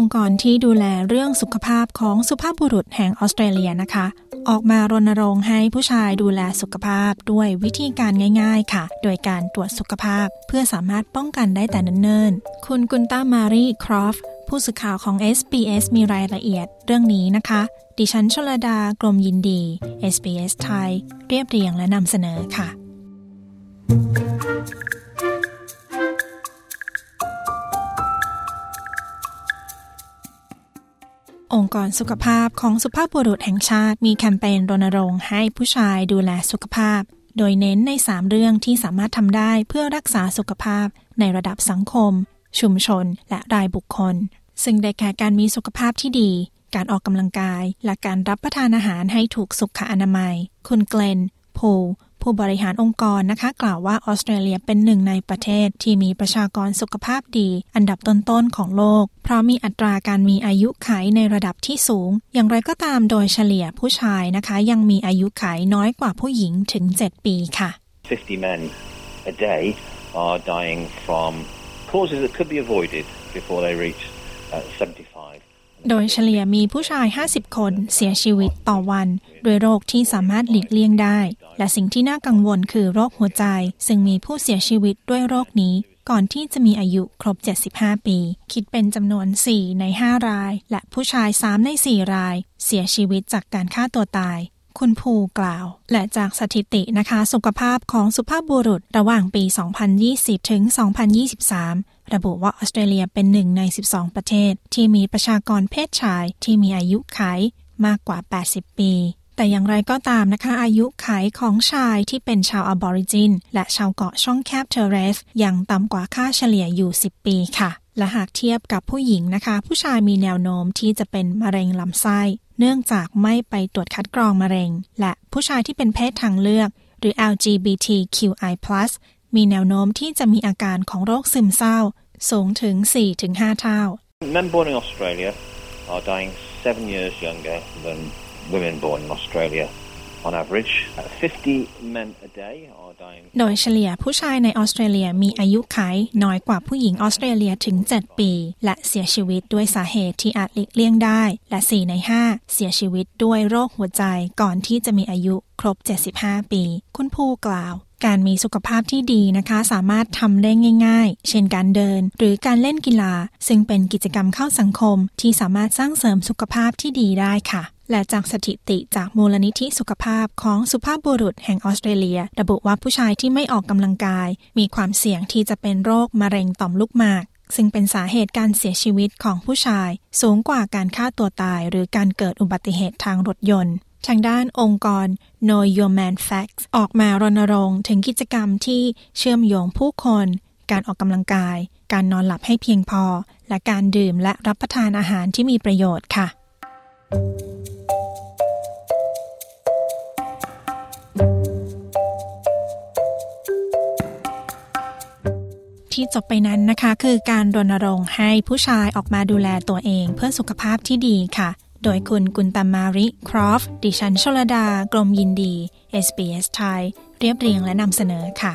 องค์กรที่ดูแลเรื่องสุขภาพของสุภาพบุรุษแห่งออสเตรเลียนะคะ ออกมารณรงค์ให้ผู้ชายดูแลสุขภาพด้วยวิธีการง่าย ๆ ค่ะ โดยการตรวจสุขภาพเพื่อสามารถป้องกันได้แต่เนิ่นๆ คุณกุนต้ามารีครอฟผู้สื่อข่าวของ SBS มีรายละเอียดเรื่องนี้นะคะ ดิฉันชลดากรมยินดี SBS ไทย เรียบเรียงและนำเสนอค่ะ องค์กรสุขภาพของสุภาพบุรุษแห่งชาติมีแคมเปญรณรงค์ให้ผู้ชายดูแลสุขภาพ โดยเน้นใน 3 เรื่องที่สามารถทำได้เพื่อรักษาสุขภาพในระดับสังคม ชุมชน และรายบุคคล ซึ่งได้แก่การมีสุขภาพที่ดี การออกกำลังกาย และการรับประทานอาหารให้ถูกสุขอนามัย คุณเกลนพู ผู้บริหารองค์กรนะคะ กล่าวว่าออสเตรเลียเป็นหนึ่งในประเทศที่มีประชากรสุขภาพดี อันดับต้นๆของโลก เพราะมีอัตราการมีอายุไขในระดับที่สูง อย่างไรก็ตามโดยเฉลี่ยผู้ชายนะคะ ยังมีอายุไขน้อยกว่าผู้หญิงถึง 7 ปีค่ะ 50 men a day are dying from causes that could be avoided before they reach uh, 75. โดยเฉลี่ยมีผู้ชาย 50 คนเสียชีวิตต่อวัน ด้วยโรคที่สามารถหลีกเลี่ยงได้ และสิ่งที่น่ากังวลคือโรคหัวใจ ซึ่งมีผู้เสียชีวิตด้วยโรคนี้ ก่อนที่จะมีอายุครบ 75 ปี คิดเป็นจำนวน 4 ใน 5 ราย และผู้ชาย 3 ใน 4 ราย เสียชีวิตจากการฆ่าตัวตายคุณภูกล่าว และจากสถิตินะคะ สุขภาพของสุภาพบุรุษระหว่างปี 2020 ถึง 2023 ระบุว่าออสเตรเลียเป็นหนึ่งใน 12 ประเทศ ที่มีประชากรเพศชายที่มีอายุไขมากกว่า 80 ปี แต่อย่างไรก็ตามนะคะ อายุไขของชายที่เป็นชาวอบอริจิน และชาวเกาะช่องแคบเทเรส ยังต่ำกว่าค่าเฉลี่ยอยู่ 10 ปีค่ะและหากเทียบกับผู้หญิงนะคะ ผู้ชายมีแนวโน้มที่จะเป็นมะเร็งลำไส้ เนื่องจากไม่ไปตรวจคัดกรองมะเร็ง และผู้ชายที่เป็นเพศทางเลือก หรือ LGBTQI+ มีแนวโน้มที่จะมีอาการของโรคซึมเศร้า สูงถึง 4-5 เท่า Men born in Australia are dying seven years younger than women born in Australia. โดยเฉลี่ยผู้ชายในออสเตรเลียมีอายุไขน้อยกว่าผู้หญิงออสเตรเลียถึง 7 ปี และเสียชีวิตด้วยสาเหตุที่อาจหลีกเลี่ยงได้ และ 4 ใน 5 เสียชีวิตด้วยโรคหัวใจก่อนที่จะมีอายุครบ 75 ปี คุณภูกล่าวการมีสุขภาพที่ดีนะคะ สามารถทำได้ง่าย ๆ เช่นการเดิน หรือการเล่นกีฬา ซึ่งเป็นกิจกรรมเข้าสังคมที่สามารถสร้างเสริมสุขภาพที่ดีได้ค่ะ และจากสถิติจากมูลนิธิสุขภาพของสุภาพบุรุษแห่งออสเตรเลีย ระบุว่าผู้ชายที่ไม่ออกกำลังกาย มีความเสี่ยงที่จะเป็นโรคมะเร็งต่อมลูกหมาก ซึ่งเป็นสาเหตุการเสียชีวิตของผู้ชาย สูงกว่าการฆ่าตัวตาย หรือการเกิดอุบัติเหตุทางรถยนต์ทางด้านองค์กร Know Your Man Facts ออกมารณรงค์ถึงกิจกรรมที่เชื่อมโยงผู้คน การออกกำลังกาย การนอนหลับให้เพียงพอ และการดื่มและรับประทานอาหารที่มีประโยชน์ค่ะ ที่จบไปนั้นนะคะ คือการรณรงค์ให้ผู้ชายออกมาดูแลตัวเองเพื่อสุขภาพที่ดีค่ะ โดยคุณกุลตามาริ ครอฟ ดิฉันชลดา กรมยินดี SBS ไทย เรียบเรียงและนำเสนอค่ะ